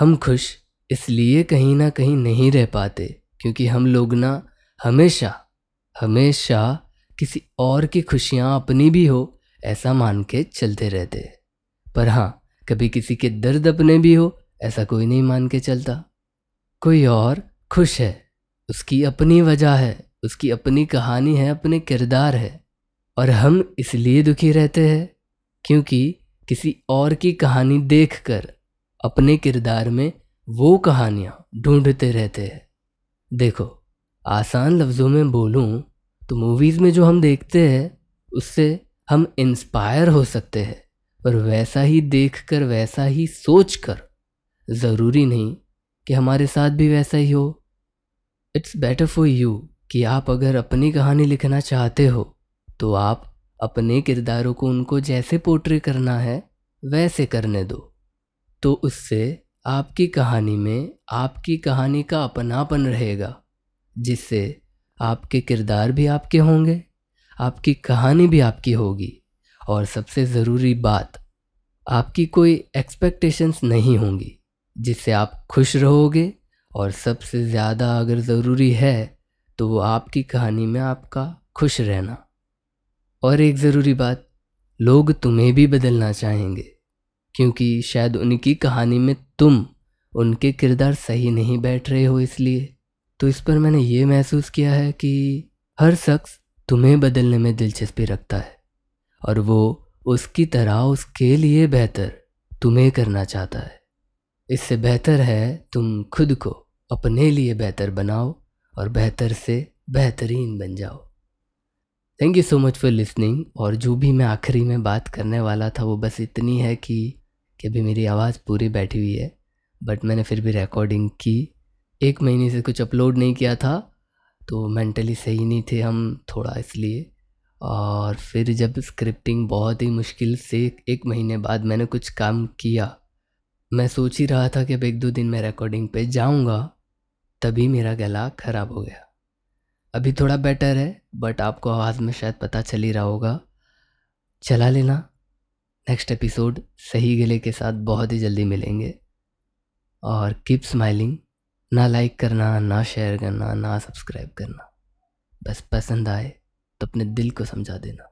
हम खुश इसलिए कहीं ना कहीं नहीं रह पाते, क्योंकि हम लोग ना हमेशा हमेशा किसी और की खुशियाँ अपनी भी हो, ऐसा मान के चलते रहते। पर हाँ कभी किसी के दर्द अपने भी हो, ऐसा कोई नहीं मान के चलता। कोई और खुश है, उसकी अपनी वजह है, उसकी अपनी कहानी है, अपने किरदार है, और हम इसलिए दुखी रहते हैं, क्योंकि किसी और की कहानी देखकर अपने किरदार में वो कहानियाँ ढूंढते रहते हैं। देखो, आसान लफ्ज़ों में बोलूँ तो मूवीज़ में जो हम देखते हैं, उससे हम इंस्पायर हो सकते हैं, पर वैसा ही देखकर, वैसा ही सोचकर ज़रूरी नहीं कि हमारे साथ भी वैसा ही हो। इट्स बेटर फॉर यू कि आप अगर अपनी कहानी लिखना चाहते हो तो आप अपने किरदारों को उनको जैसे पोर्ट्रे करना है, वैसे करने दो। तो उससे आपकी कहानी में आपकी कहानी का अपनापन रहेगा, जिससे आपके किरदार भी आपके होंगे, आपकी कहानी भी आपकी होगी। और सबसे ज़रूरी बात, आपकी कोई एक्सपेक्टेशंस नहीं होंगी, जिससे आप खुश रहोगे। और सबसे ज़्यादा अगर ज़रूरी है तो वो आपकी कहानी में आपका खुश रहना। और एक ज़रूरी बात, लोग तुम्हें भी बदलना चाहेंगे। क्योंकि शायद उनकी कहानी में तुम उनके किरदार सही नहीं बैठ रहे हो इसलिए। तो इस पर मैंने ये महसूस किया है कि हर शख्स तुम्हें बदलने में दिलचस्पी रखता है और वो उसकी तरह उसके लिए बेहतर तुम्हें करना चाहता है। इससे बेहतर है तुम खुद को अपने लिए बेहतर बनाओ और बेहतर से बेहतरीन बन जाओ। Thank you so much for listening और जो भी मैं आखिरी में बात करने वाला था वो बस इतनी है कि कि अभी मेरी आवाज़ पूरी बैठी हुई है बट मैंने फिर भी रिकॉर्डिंग की। एक महीने से कुछ अपलोड नहीं किया था तो मेंटली सही नहीं थे हम थोड़ा इसलिए। और फिर जब स्क्रिप्टिंग बहुत ही मुश्किल से एक महीने बाद मैंने कुछ काम किया, मैं सोच ही रहा था कि अब एक दो दिन मैं रिकॉर्डिंग पे जाऊँगा, तभी मेरा गला ख़राब हो गया। अभी थोड़ा बेटर है बट आपको आवाज़ में शायद पता चल ही रहा होगा। चला लेना। नेक्स्ट एपिसोड सही गले के साथ बहुत ही जल्दी मिलेंगे। और कीप स्माइलिंग ना लाइक करना, ना शेयर करना, ना सब्सक्राइब करना। बस पसंद आए तो अपने दिल को समझा देना।